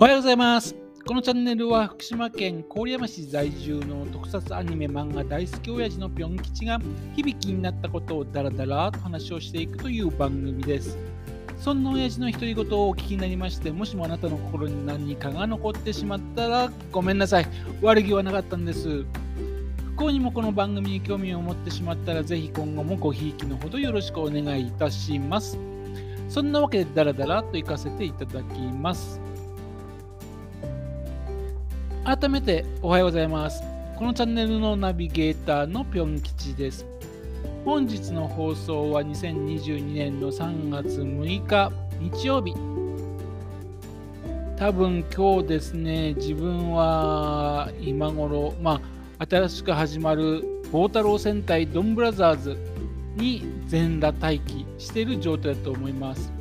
おはようございます。このチャンネルは福島県郡山市在住の特撮アニメ漫画大好き親父のぴょん吉が響きになったことをダラダラと話をしていくという番組です。そんな親父の独り言をお聞きになりまして、もしもあなたの心に何かが残ってしまったらごめんなさい。悪気はなかったんです。不幸にもこの番組に興味を持ってしまったら、ぜひ今後もごひいきのほどよろしくお願いいたします。そんなわけでダラダラと行かせていただきます。改めておはようございます。このチャンネルのナビゲーターのぴょん吉です。本日の放送は2022年の3月6日日曜日。多分今日ですね、自分は今頃、まあ、新しく始まる宝太郎戦隊ドンブラザーズに全裸待機している状態だと思います。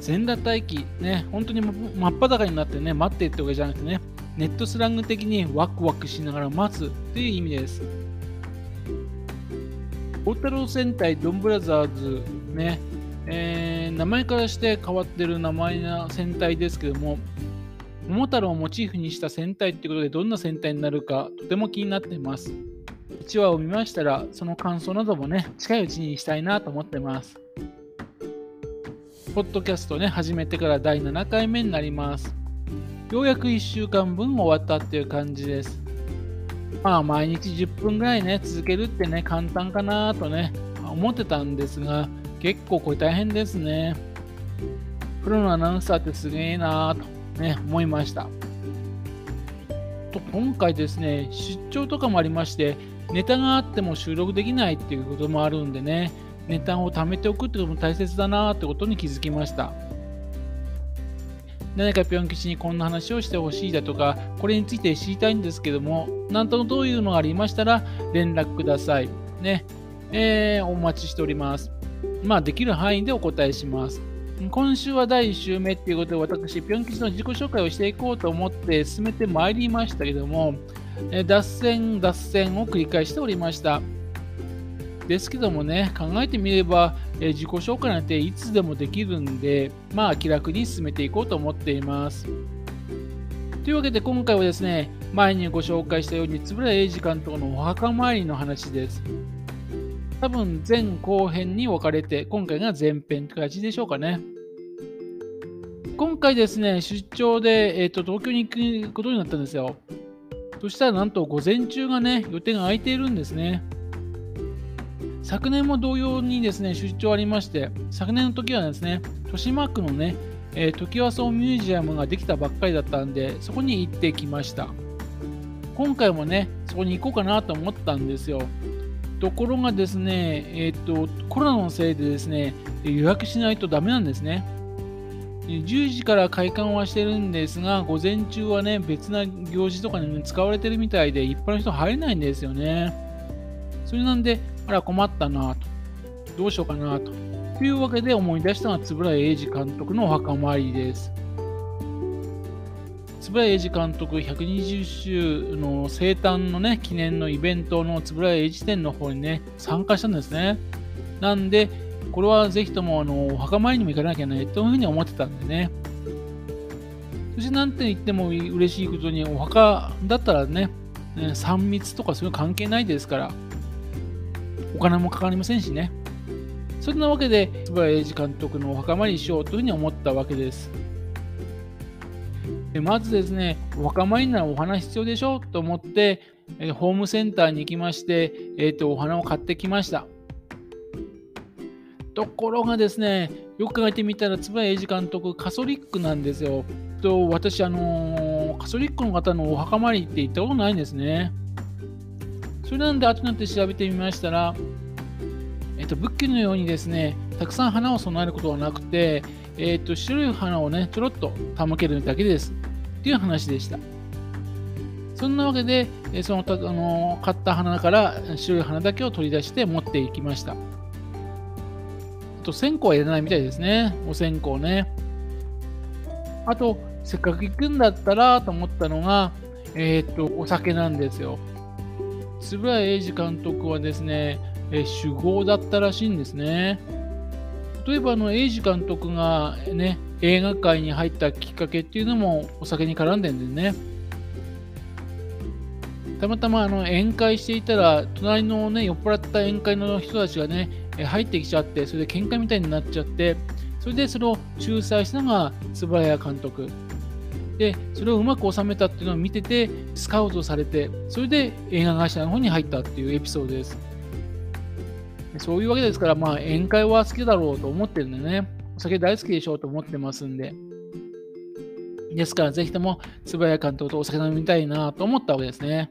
全裸待機、ね、本当に真っ裸になってね、待ってってわけじゃなくてね、ネットスラング的にワクワクしながら待つという意味です。大太郎戦隊ドンブラザーズね、えー、名前からして変わってる名前な戦隊ですけども、桃太郎をモチーフにした戦隊ってことでどんな戦隊になるかとても気になっています。1話を見ましたら、その感想などもね、近いうちにしたいなと思ってます。ポッドキャストね、始めてから第7回目になります。ようやく1週間分終わったっていう感じです。まあ、毎日10分ぐらいね、続けるってね、簡単かなとね、思ってたんですが、結構これ大変ですね。プロのアナウンサーってすげえなとね、思いました。と、今回ですね、出張とかもありまして、ネタがあっても収録できないっていうこともあるんでね、ネタを貯めておくってことも大切だなってことに気づきました。何かぴょん吉にこんな話をしてほしいだとか、これについて知りたいんですけども、なんとどういうのがありましたら連絡ください。ね。えー、お待ちしております。まあ、できる範囲でお答えします。今週は第1週目っていうことで、私、ぴょん吉の自己紹介をしていこうと思って進めてまいりましたけども、え脱線、脱線を繰り返しておりました。ですけどもね、考えてみれば、え自己紹介なんていつでもできるんで、まあ気楽に進めていこうと思っています。というわけで今回はですね、前にご紹介したように、円谷英二監督のお墓参りの話です。多分前後編に分かれて、今回が前編って感じでしょうかね。今回ですね、出張で、えーと、東京に行くことになったんですよ。そしたらなんと午前中がね、予定が空いているんですね。昨年も同様にですね、出張ありまして、昨年の時はですね、豊島区のね、えー、時和荘ミュージアムができたばっかりだったんで、そこに行ってきました。今回もね、そこに行こうかなと思ったんですよ。ところがですね、えっ、と、コロナのせいでですね、予約しないとダメなんですね。10時から開館はしてるんですが、午前中はね、別な行事とかに使われてるみたいで、一般の人入れないんですよね。それなんで、あら困ったなと。どうしようかなと。というわけで思い出したのは円谷英二監督のお墓参りです。円谷英二監督120周の生誕のね、記念のイベントの円谷英二展の方にね、参加したんですね。なんで、これはぜひともあのお墓参りにも行かなきゃねというふうに思ってたんでね。そしてなんて言っても嬉しいことに、お墓だったらね、3密とかそういう関係ないですから、お金もかかりませんしね。そんなわけで、円谷英二監督のお墓参りしようというふうに思ったわけです。でまずですね、お墓参りならお花必要でしょうと思って、えホームセンターに行きまして、えーと、お花を買ってきました。ところがですね、よく考えてみたら、円谷英二監督、カソリックなんですよ。と私、あのー、カソリックの方のお墓参りって行ったことないんですね。それなんで後になって調べてみましたら、えっと、仏教のようにですね、たくさん花を備えることはなくて、えっと、白い花をね、ちょろっと手向けるだけですっていう話でした。そんなわけで、そのあの買った花から白い花だけを取り出して持っていきました。あと、線香はいらないみたいですね。お線香ね。あと、せっかく行くんだったらと思ったのが、えっ、と、お酒なんですよ。円谷英二監督はですね、え酒豪だったらしいんですね。例えばあの英二監督がね、映画界に入ったきっかけっていうのもお酒に絡んでるんでね。たまたまあの宴会していたら、隣のね、酔っ払った宴会の人たちがね、入ってきちゃって、それで喧嘩みたいになっちゃって、それでそれを仲裁したのが円谷監督。で、それをうまく収めたっていうのを見てて、スカウトされて、それで映画会社の方に入ったっていうエピソードです。そういうわけですから、まあ、宴会は好きだろうと思ってるんでね、お酒大好きでしょうと思ってますんで。ですから、ぜひとも、円谷監督とお酒飲みたいなと思ったわけですね。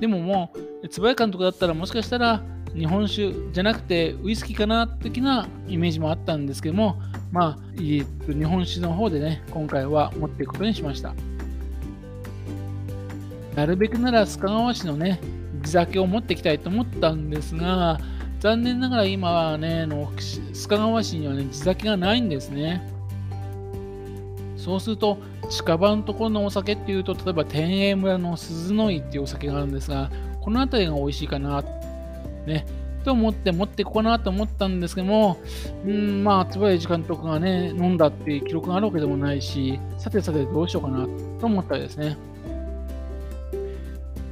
でももう、円谷監督だったら、もしかしたら、日本酒じゃなくてウイスキーかな的なイメージもあったんですけども、まあ、日本酒の方でね、今回は持っていくことにしました。なるべくなら須賀川市のね、地酒を持っていきたいと思ったんですが、残念ながら今はね、の須賀川市にはね、地酒がないんですね。そうすると、近場のところのお酒っていうと、例えば天栄村の鈴の井っていうお酒があるんですが、この辺りが美味しいかな、ね、と思って持っていこうかなと思ったんですけども、うん、まあ、椿井監督がね、飲んだっていう記録があるわけでもないし、さてさてどうしようかなと思ったわけですね。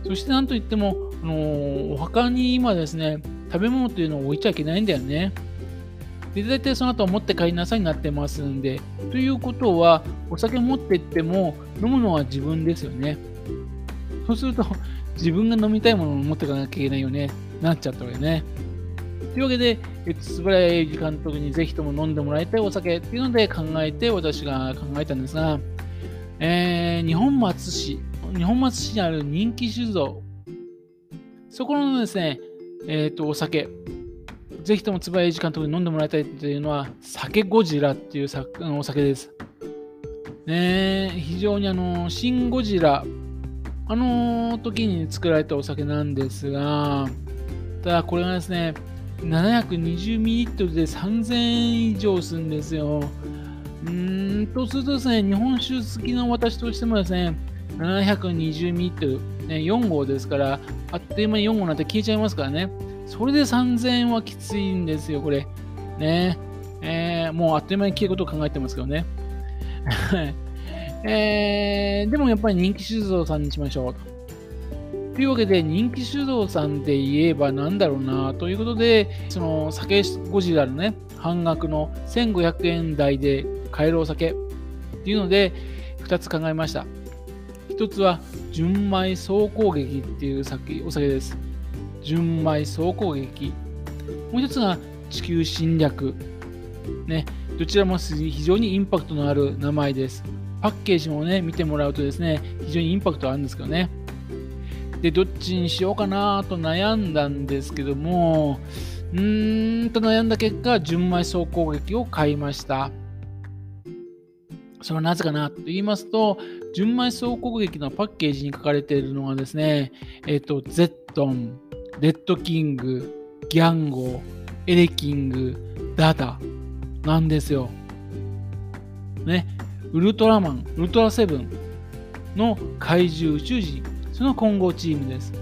そしてなんといっても、あのー、お墓に今ですね、食べ物っていうのを置いちゃいけないんだよね。で、大体その後持って帰りなさいになってますんで、ということは、お酒持ってっても飲むのは自分ですよね。そうすると、自分が飲みたいものを持っていかなきゃいけないよね、なっちゃったわけね。というわけで、円谷英二監督にぜひとも飲んでもらいたいお酒っていうので考えて私が考えたんですが、えー、日本松市日本松市にある人気酒造、そこのですね、えっ、ー、と、お酒、ぜひとも椿英二監督に飲んでもらいたいというのは、酒ゴジラっていうお酒です。ね非常にあの、シン・ゴジラ、あの時に作られたお酒なんですが、ただこれがですね、720ml で3000円以上するんですよ。うーんとするとですね、日本酒好きな私としてもですね、720ミリリットルね、4号ですから、あっという間に4号なんて消えちゃいますからね。それで3000円はきついんですよ、これ。ね。えー、もうあっという間に消えることを考えてますけどね。えー、でもやっぱり人気酒造さんにしましょうと。というわけで、人気酒造さんで言えばなんだろうなということで、その酒ゴジラのね、半額の1500円台で買えるお酒っていうので、2つ考えました。一つは純米総攻撃っていう酒お酒です。純米総攻撃。もう一つが地球侵略。ね、どちらも非常にインパクトのある名前です。パッケージもね、見てもらうとですね、非常にインパクトあるんですけどね。で、どっちにしようかなと悩んだんですけども、うーんと悩んだ結果、純米総攻撃を買いました。それはなぜかなと言いますと、純米総攻撃のパッケージに書かれているのがですね、えっ、ー、と、ゼットン、レッドキング、ギャンゴ、エレキング、ダダなんですよ。ね、ウルトラマン、ウルトラセブンの怪獣宇宙人、その混合チームです。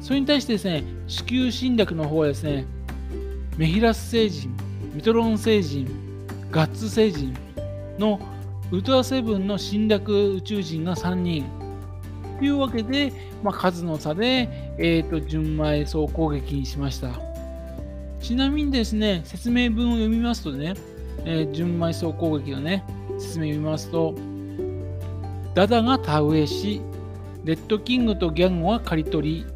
それに対してですね、地球侵略の方はですね、メヒラス星人、ミトロン星人、ガッツ星人、のウルトラセブンの侵略宇宙人が3人というわけで、まあ、数の差で、えーと、純米総攻撃にしました。ちなみにですね、説明文を読みますとね、えー、純米総攻撃のね、説明を読みますと、ダダが田植えし、レッドキングとギャンゴは刈り取り、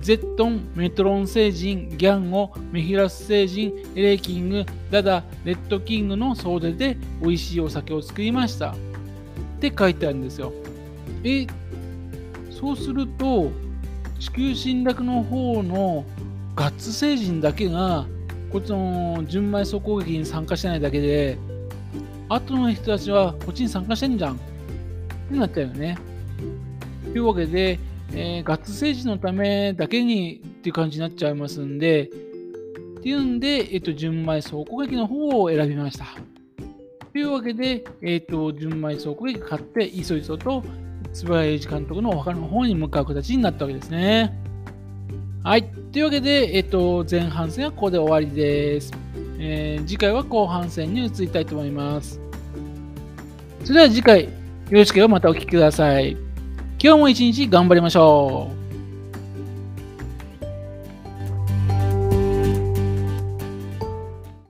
ゼットン、メトロン星人、ギャンゴ、メヒラス星人、エレキング、ダダ、レッドキングの総出で美味しいお酒を作りました。って書いてあるんですよ。え、そうすると、地球侵略の方のガッツ星人だけが、こっちの純米総攻撃に参加してないだけで、後の人たちはこっちに参加してんじゃんってなったよね。というわけで、えー、ガッツ政治のためだけにっていう感じになっちゃいますんで、っていうんで、えっと、純米倉庫劇の方を選びました。というわけで、えっと、純米倉庫劇買って、いそいそと、津林英二監督のお墓の方に向かう形になったわけですね。はい。というわけで、えっと、前半戦はここで終わりです。えー、次回は後半戦に移りたいと思います。それでは次回、よろしければまたお聴きください。今日も一日頑張りましょう。